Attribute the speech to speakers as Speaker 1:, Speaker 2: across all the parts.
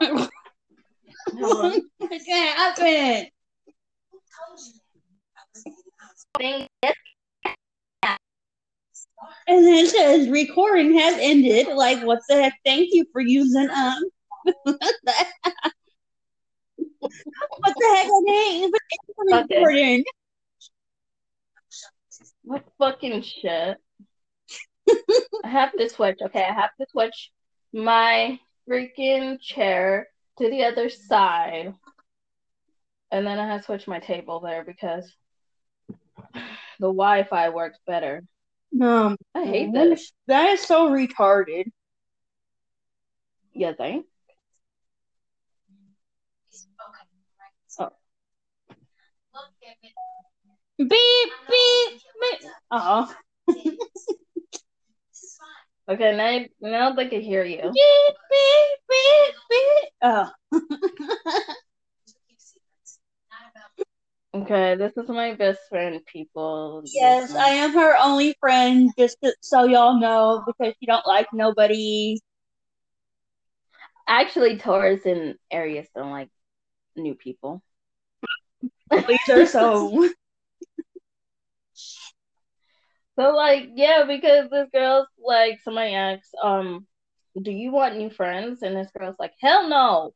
Speaker 1: Hold
Speaker 2: What's gonna happen? And then it says recording has ended. Like, what the heck? Thank you for using um. what the heck? I
Speaker 1: Okay.
Speaker 2: recording.
Speaker 1: What fucking shit? I have to switch. Okay, I have to switch my freaking chair to the other side. And then I have to switch my table there because the Wi Fi works better.
Speaker 2: Um,
Speaker 1: I hate
Speaker 2: that
Speaker 1: this.
Speaker 2: That is so retarded.
Speaker 1: You think? Oh.
Speaker 2: Beep beep beep. Oh,
Speaker 1: Okay, now, now they can hear you.
Speaker 2: Oh.
Speaker 1: Okay, this is my best friend, people.
Speaker 2: yes, I am her only friend. Just so y'all know, because she don't like nobody.
Speaker 1: Actually, Taurus and Aries don't like new people.
Speaker 2: Are so.
Speaker 1: So like, yeah, because this girl's like, somebody asks, um, do you want new friends? And this girl's like, hell no.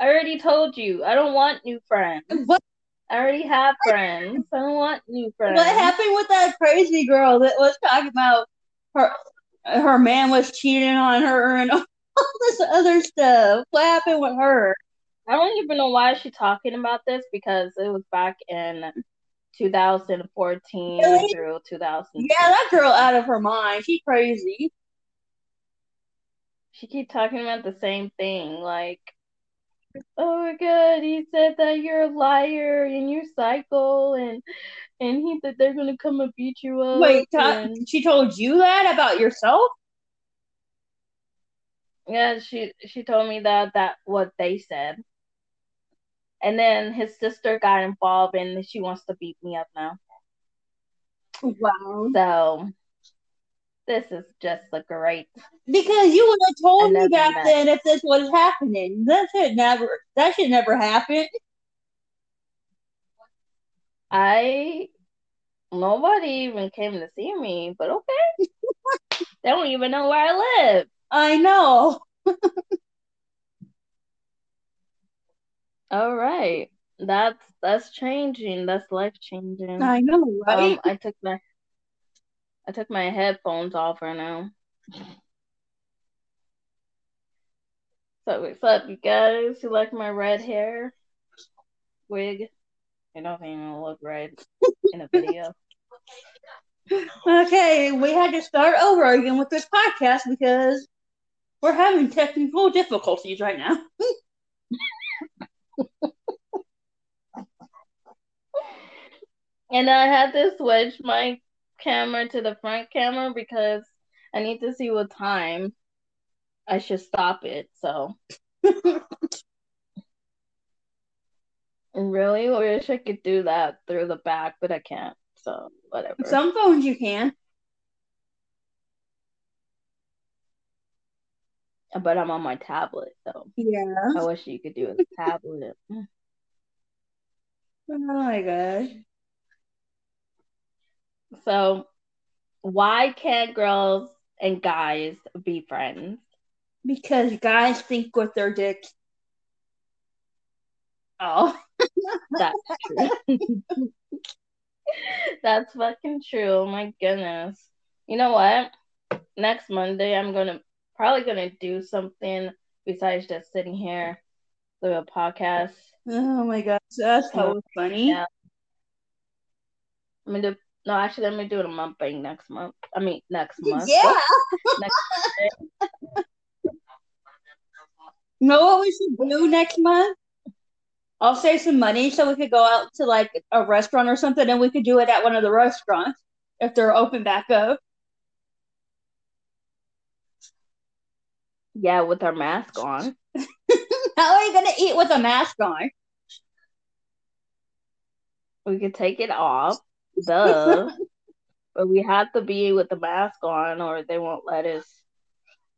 Speaker 1: I already told you, I don't want new friends.
Speaker 2: What
Speaker 1: I already have friends. I don't want new friends.
Speaker 2: what happened with that crazy girl that was talking about her her man was cheating on her and all this other stuff? What happened with her?
Speaker 1: I don't even know why she's talking about this because it was back in 2014
Speaker 2: Really?
Speaker 1: through 2000.
Speaker 2: Yeah, that girl out of her mind. She crazy.
Speaker 1: She keep talking about the same thing, like, oh my god, he said that you're a liar and you're psycho, and and he that they're gonna come and beat you up.
Speaker 2: Wait, ta-
Speaker 1: and-
Speaker 2: she told you that about yourself?
Speaker 1: yeah, she she told me that that what they said, and then his sister got involved, and she wants to beat me up now.
Speaker 2: Wow.
Speaker 1: So this is just a great.
Speaker 2: Because you would have told me back then if this was happening. That should never. That should never happen.
Speaker 1: I nobody even came to see me, but okay. they don't even know where I live.
Speaker 2: I know.
Speaker 1: All right. That's that's changing. That's life changing.
Speaker 2: I know, right?
Speaker 1: Um, I took my I took my headphones off right now. So what's up, you guys? You like my red hair wig? It doesn't even look red in a video.
Speaker 2: Okay, we had to start over again with this podcast because we're having technical difficulties right now.
Speaker 1: And I had to switch my camera to the front camera because I need to see what time I should stop it. So really wish I could do that through the back, but I can't. So whatever.
Speaker 2: Some phones you can.
Speaker 1: But I'm on my tablet, so
Speaker 2: Yeah.
Speaker 1: I wish you could do it with a tablet.
Speaker 2: Oh my gosh.
Speaker 1: So why can't girls and guys be friends?
Speaker 2: Because guys think with their dicks. Oh.
Speaker 1: That's true. That's fucking true. Oh my goodness. You know what? Next Monday, I'm gonna probably gonna do something besides just sitting here do a podcast.
Speaker 2: Oh my gosh. That's so funny.
Speaker 1: Yeah. I'm gonna do no, actually, I'm gonna do it a month thing next month. I mean, next month.
Speaker 2: Yeah.
Speaker 1: Next
Speaker 2: You know what we should do next month? I'll save some money so we could go out to like a restaurant or something and we could do it at one of the restaurants if they're open back up.
Speaker 1: Yeah, with our mask on.
Speaker 2: How are you gonna eat with a mask on?
Speaker 1: We could take it off. Duh. but we have to be with the mask on or they won't let us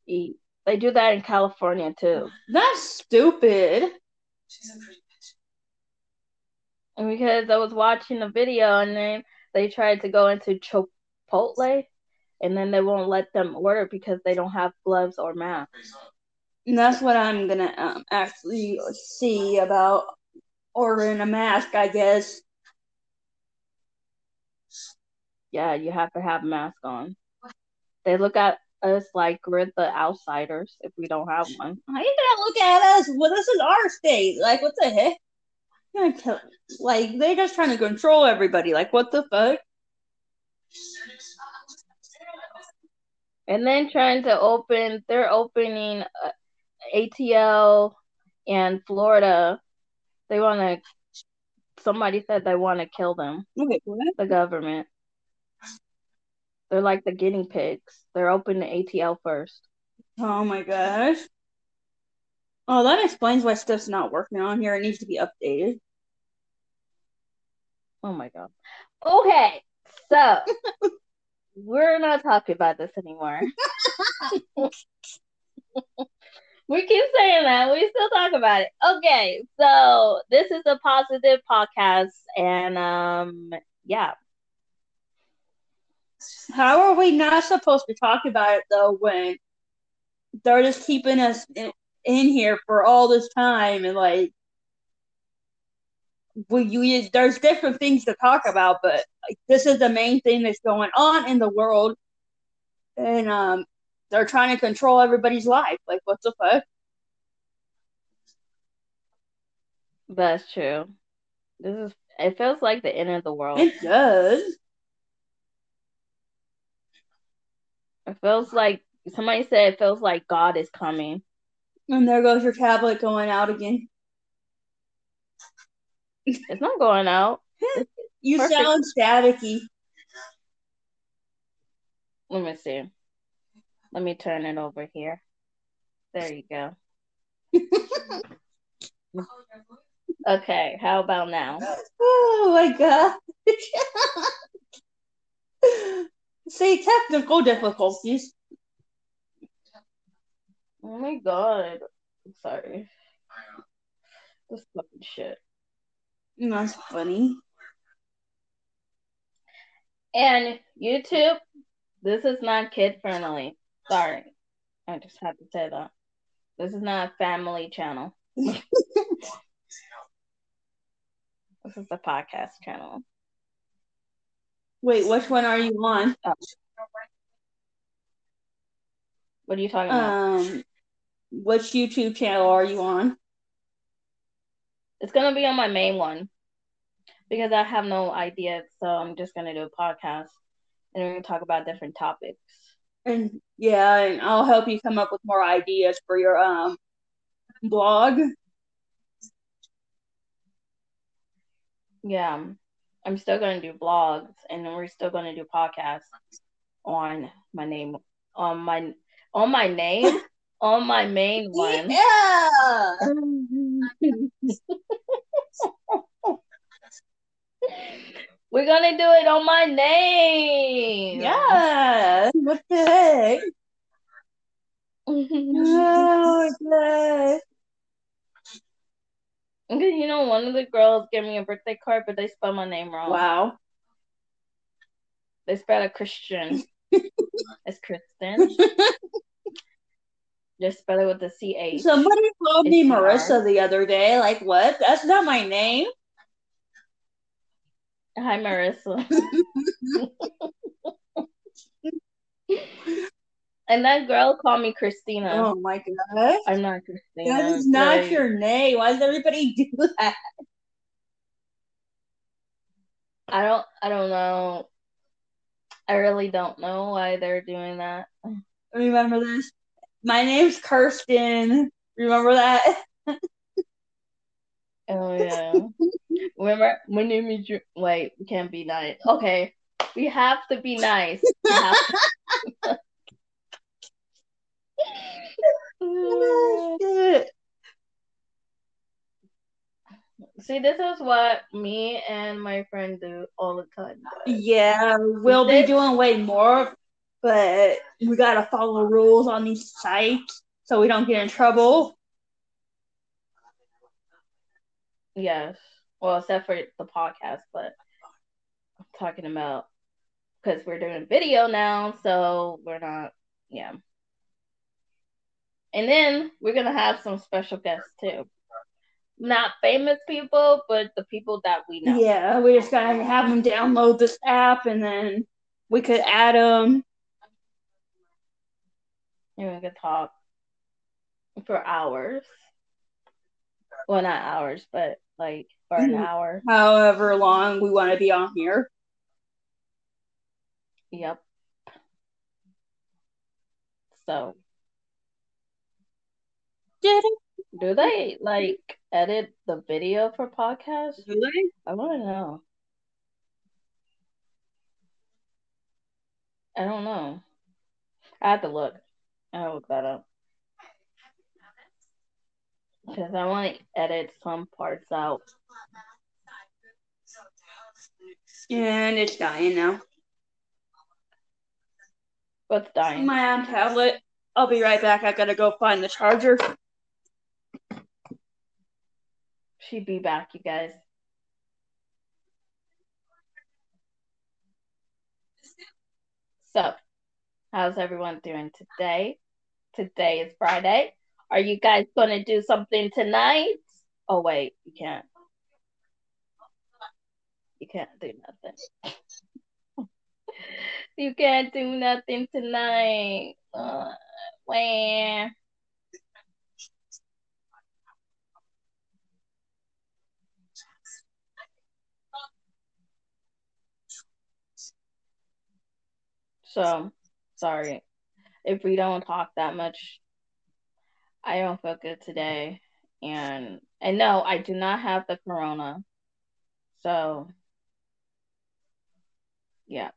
Speaker 1: eat. They do that in California too.
Speaker 2: That's stupid.
Speaker 1: And because I was watching a video and then they tried to go into Chipotle and then they won't let them order because they don't have gloves or masks.
Speaker 2: And that's what I'm gonna um, actually see about ordering a mask, I guess.
Speaker 1: Yeah, you have to have a mask on. They look at us like we're the outsiders if we don't have one.
Speaker 2: How you gonna look at us? Well, this is our state. Like, what the heck? Like, they're just trying to control everybody. Like, what the fuck?
Speaker 1: And then trying to open, they're opening uh, ATL and Florida. They want to. Somebody said they want to kill them.
Speaker 2: Wait, what?
Speaker 1: The government. They're like the guinea pigs. They're open to ATL first.
Speaker 2: Oh my gosh. Oh, that explains why stuff's not working on here. It needs to be updated.
Speaker 1: Oh my god. Okay, so we're not talking about this anymore. we keep saying that. We still talk about it. Okay, so this is a positive podcast, and um, yeah.
Speaker 2: How are we not supposed to talk about it though when they're just keeping us in, in here for all this time and like we you there's different things to talk about, but like, this is the main thing that's going on in the world, and um, they're trying to control everybody's life. Like, what the fuck?
Speaker 1: That's true. This is. It feels like the end of the world.
Speaker 2: It does.
Speaker 1: It feels like somebody said it feels like God is coming.
Speaker 2: And there goes your tablet going out again.
Speaker 1: It's not going out.
Speaker 2: you
Speaker 1: Perfect.
Speaker 2: sound staticky.
Speaker 1: Let me see. Let me turn it over here. There you go. Okay, how about now?
Speaker 2: Oh my god. See, technical difficulties.
Speaker 1: Oh my god. I'm sorry. This fucking shit.
Speaker 2: That's funny.
Speaker 1: And YouTube, this is not kid friendly. Sorry. I just have to say that. This is not a family channel. this is a podcast channel.
Speaker 2: Wait, which one are you on?
Speaker 1: What are you talking about?
Speaker 2: Um, which YouTube channel are you on?
Speaker 1: It's gonna be on my main one because I have no idea. So I'm just gonna do a podcast and we're gonna talk about different topics.
Speaker 2: And yeah, and I'll help you come up with more ideas for your um blog.
Speaker 1: Yeah, I'm still gonna do blogs and we're still gonna do podcasts on my name on my on my name on my main one.
Speaker 2: Yeah.
Speaker 1: We're gonna do it on my name.
Speaker 2: Yes. What the heck? Oh my god.
Speaker 1: You know, one of the girls gave me a birthday card, but they spelled my name wrong.
Speaker 2: Wow.
Speaker 1: They spelled a Christian. it's Kristen. Just spell it with the C H.
Speaker 2: Somebody called me
Speaker 1: It's hard.
Speaker 2: Marissa the other day. Like, what? That's not my name.
Speaker 1: Hi, Marissa. and that girl called me Christina.
Speaker 2: Oh my god.
Speaker 1: I'm not Christina.
Speaker 2: That is not
Speaker 1: Like,
Speaker 2: your name. Why does everybody do that?
Speaker 1: I don't. I don't know. I really don't know why they're doing that.
Speaker 2: Remember this? My name's Kirsten. Remember that?
Speaker 1: Oh yeah. Remember, my name is. Wait, we can't be nice. Okay, we have to be nice. To-
Speaker 2: Oh.
Speaker 1: See, this is what me and my friend do all the time.
Speaker 2: Yeah, we'll be doing way more, but we gotta follow rules on these sites. so we don't get in trouble.
Speaker 1: Yes. Well, except for the podcast, but I'm talking about because we're doing video now, so we're not, yeah. And then we're gonna have some special guests too. Not famous people, but the people that we know.
Speaker 2: Yeah, we just gotta have them download this app, and then we could add them.
Speaker 1: And we could talk for hours. Well, not hours, but like for an
Speaker 2: Mhm.
Speaker 1: hour.
Speaker 2: However long we want to be on here.
Speaker 1: Yep. So,
Speaker 2: Did it?
Speaker 1: do they like edit the video for podcasts?
Speaker 2: Do they?
Speaker 1: I want to know. I don't know. I have to look. I'll look that up. Because I want to edit some parts out.
Speaker 2: And it's dying now.
Speaker 1: What's dying?
Speaker 2: My own tablet. I'll be right back. I gotta go find the charger.
Speaker 1: She'd be back, you guys. So, how's everyone doing today? Today is Friday. Are you guys going to do something tonight? Oh, wait, you can't. You can't do nothing. you can't do nothing tonight. Uh, where? So, sorry. If we don't talk that much, I don't feel good today. And and no, I do not have the corona. So, yeah.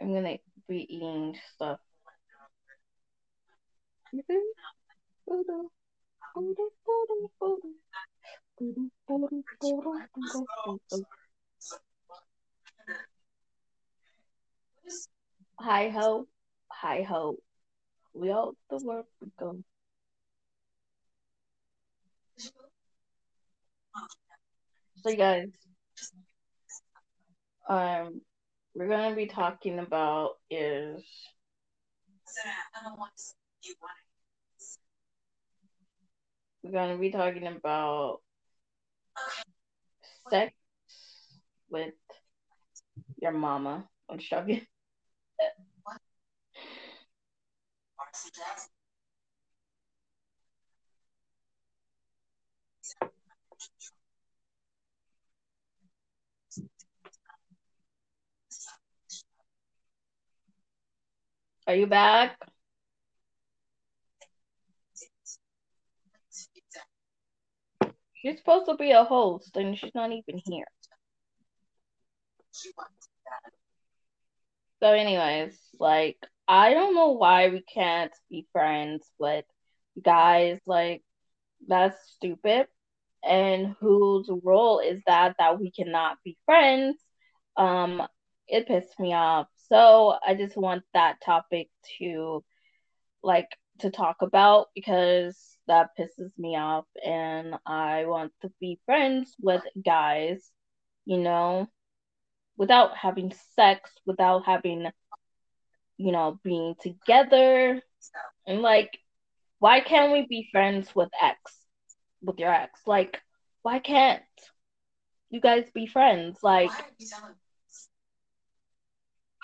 Speaker 1: I'm gonna be eating stuff. Hi ho, hi ho. We all the work we go. So you guys, um, we're gonna be talking about is we're gonna be talking about sex with your mama. I'm joking. Are you back? She's supposed to be a host and she's not even here. So, anyways, like, I don't know why we can't be friends with guys. Like, that's stupid. And whose role is that that we cannot be friends? Um, it pissed me off. So, I just want that topic to, like, to talk about because that pisses me off and I want to be friends with guys, you know, without having sex, without having, you know, being together. And like, why can't we be friends with ex, with your ex? Like, why can't you guys be friends? Like,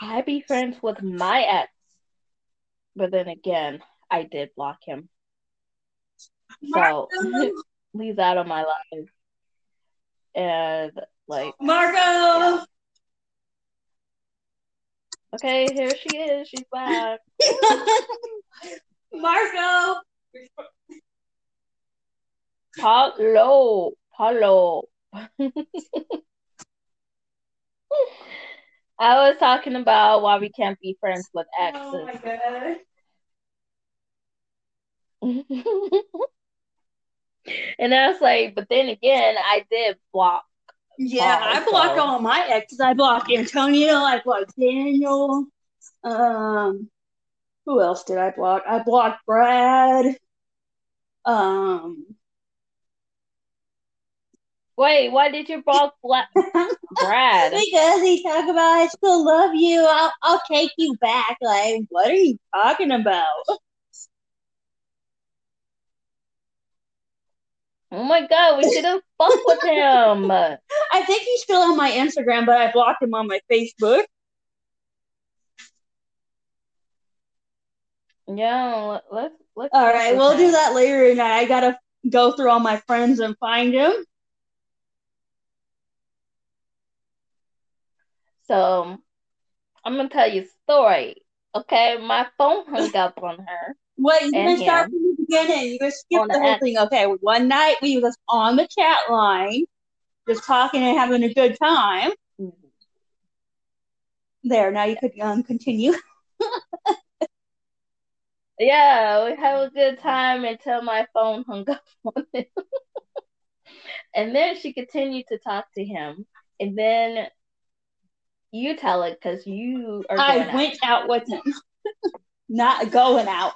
Speaker 1: I be friends with my ex. But then again, I did block him. So he's out of my life. And like
Speaker 2: Marco!
Speaker 1: Okay, here she is. She's back.
Speaker 2: Marco!
Speaker 1: Hello. Hello. I was talking about why we can't be friends with
Speaker 2: Oh my god.
Speaker 1: and I was like, but then again, I did block.
Speaker 2: Yeah, I block
Speaker 1: so-
Speaker 2: all my exes. I block Antonio. I block Daniel. Um, who else did I block? I blocked Brad. Um,
Speaker 1: Wait, why did you block Bla- Brad?
Speaker 2: because he talked about I still love you. I'll I'll take you back. Like, what are you talking about?
Speaker 1: Oh my god, we should have fucked with him.
Speaker 2: I think he's still on my Instagram, but I blocked him on my Facebook.
Speaker 1: Yeah, let- let's let's.
Speaker 2: All right, we'll do that later tonight. I gotta go through all my friends and find him.
Speaker 1: So, I'm gonna tell you a story. Okay, my phone hung up on her.
Speaker 2: Wait, you can start
Speaker 1: him.
Speaker 2: from the beginning. You can skip the whole thing. Okay, one night we was on the chat line, just talking and having a good time. There, now you could um, continue.
Speaker 1: Yeah, we had a good time until my phone hung up on him. and then she continued to talk to him. And then you tell it because you are going
Speaker 2: I
Speaker 1: out.
Speaker 2: went out with him, not going out.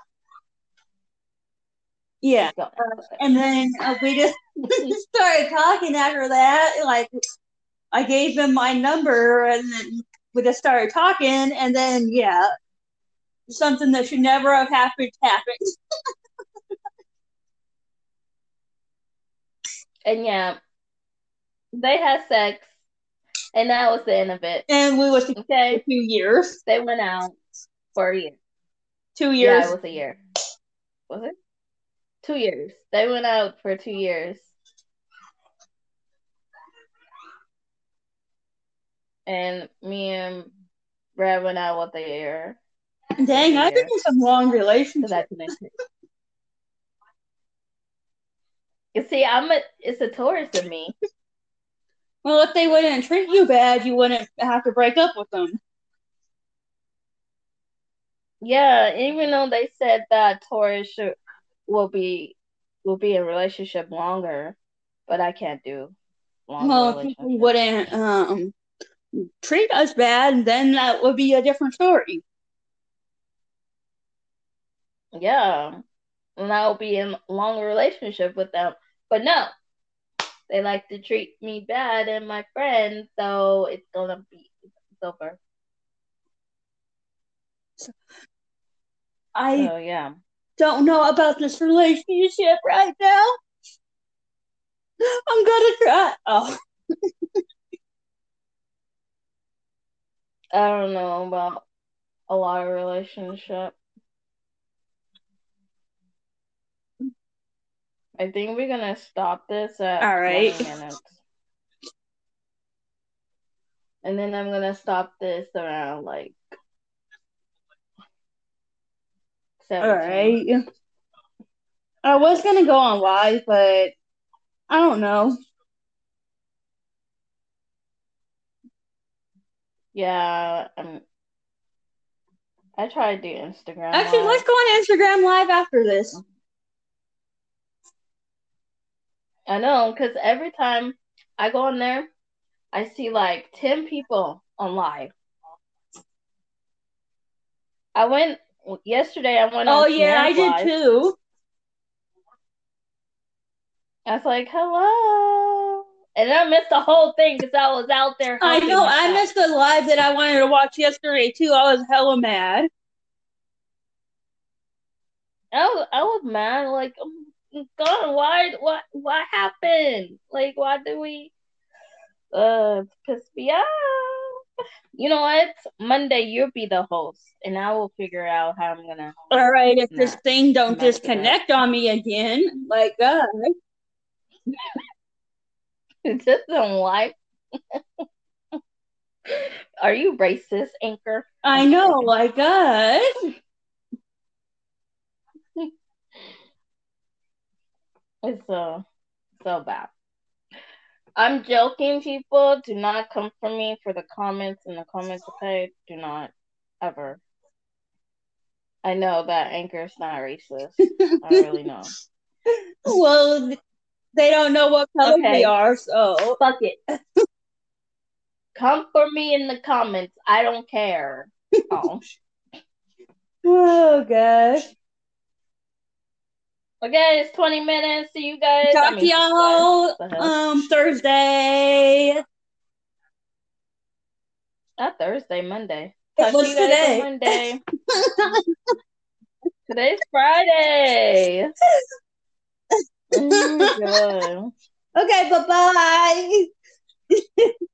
Speaker 2: Yeah,
Speaker 1: Go-
Speaker 2: and then uh, we just started talking after that. Like, I gave him my number, and then we just started talking. And then, yeah, something that should never have happened happened.
Speaker 1: And yeah, they had sex, and that was the end of it.
Speaker 2: And we was
Speaker 1: Okay,
Speaker 2: two years.
Speaker 1: they went out for a year.
Speaker 2: Two years.
Speaker 1: Yeah, it was a year. Was it? Two years. They went out for two years. And me and Brad went out with a year.
Speaker 2: Dang, I've been in some long relationships.
Speaker 1: that's an increase. You see, I'm a it's a Taurus in me.
Speaker 2: Well, if they wouldn't treat you bad, you wouldn't have to break up with them.
Speaker 1: Yeah, even though they said that Taurus should, will be will be in relationship longer, but I can't do long
Speaker 2: Well, people wouldn't um, treat us bad, then that would be a different story.
Speaker 1: Yeah, and I'll be in longer relationship with them. But no, they like to treat me bad and my friends, so it's gonna be it's over.
Speaker 2: I
Speaker 1: So yeah,
Speaker 2: don't know about this relationship right now. I'm gonna try. Oh,
Speaker 1: I don't know about a lot of relationship. I think we're gonna stop this at
Speaker 2: All right.
Speaker 1: minutes. And then I'm gonna stop this around like
Speaker 2: all
Speaker 1: 17.
Speaker 2: right. I was gonna go on live, but I don't know.
Speaker 1: Yeah, um, I tried to do Instagram.
Speaker 2: Actually,
Speaker 1: Live.
Speaker 2: let's go on Instagram live after this.
Speaker 1: I know, because every time I go on there, I see like 10 people on live. I went yesterday, I went on
Speaker 2: Oh yeah, I did too.
Speaker 1: I was like, hello. And I missed the whole thing because I was out there.
Speaker 2: I know. I missed the live that I wanted to watch yesterday too. I was hella mad.
Speaker 1: I was, I was mad. Like, oh, God, why, what, what happened? Like, why did we, uh, piss me off? You know what? Monday, you'll be the host, and I will figure out how I'm gonna.
Speaker 2: All right, if this thing don't
Speaker 1: mess it up.
Speaker 2: disconnect on me again, like God,
Speaker 1: It just don't like. Are you racist, Anchor?
Speaker 2: I know, like God.
Speaker 1: It's so so bad. I'm joking, people. Do not come for me for the comments in the comments page. Do not ever. I know that anchor is not racist. I really know.
Speaker 2: well, they don't know what color
Speaker 1: Okay.
Speaker 2: we are, so
Speaker 1: Fuck it. Come for me in the comments. I don't care. Oh.
Speaker 2: Oh gosh.
Speaker 1: Okay, it's 20 minutes. See you guys.
Speaker 2: Talk
Speaker 1: I
Speaker 2: to
Speaker 1: mean,
Speaker 2: y'all
Speaker 1: what the
Speaker 2: um Thursday.
Speaker 1: Not Thursday, Monday. Talk to you guys
Speaker 2: today.
Speaker 1: on Monday. Today's Friday. Oh
Speaker 2: okay, bye bye.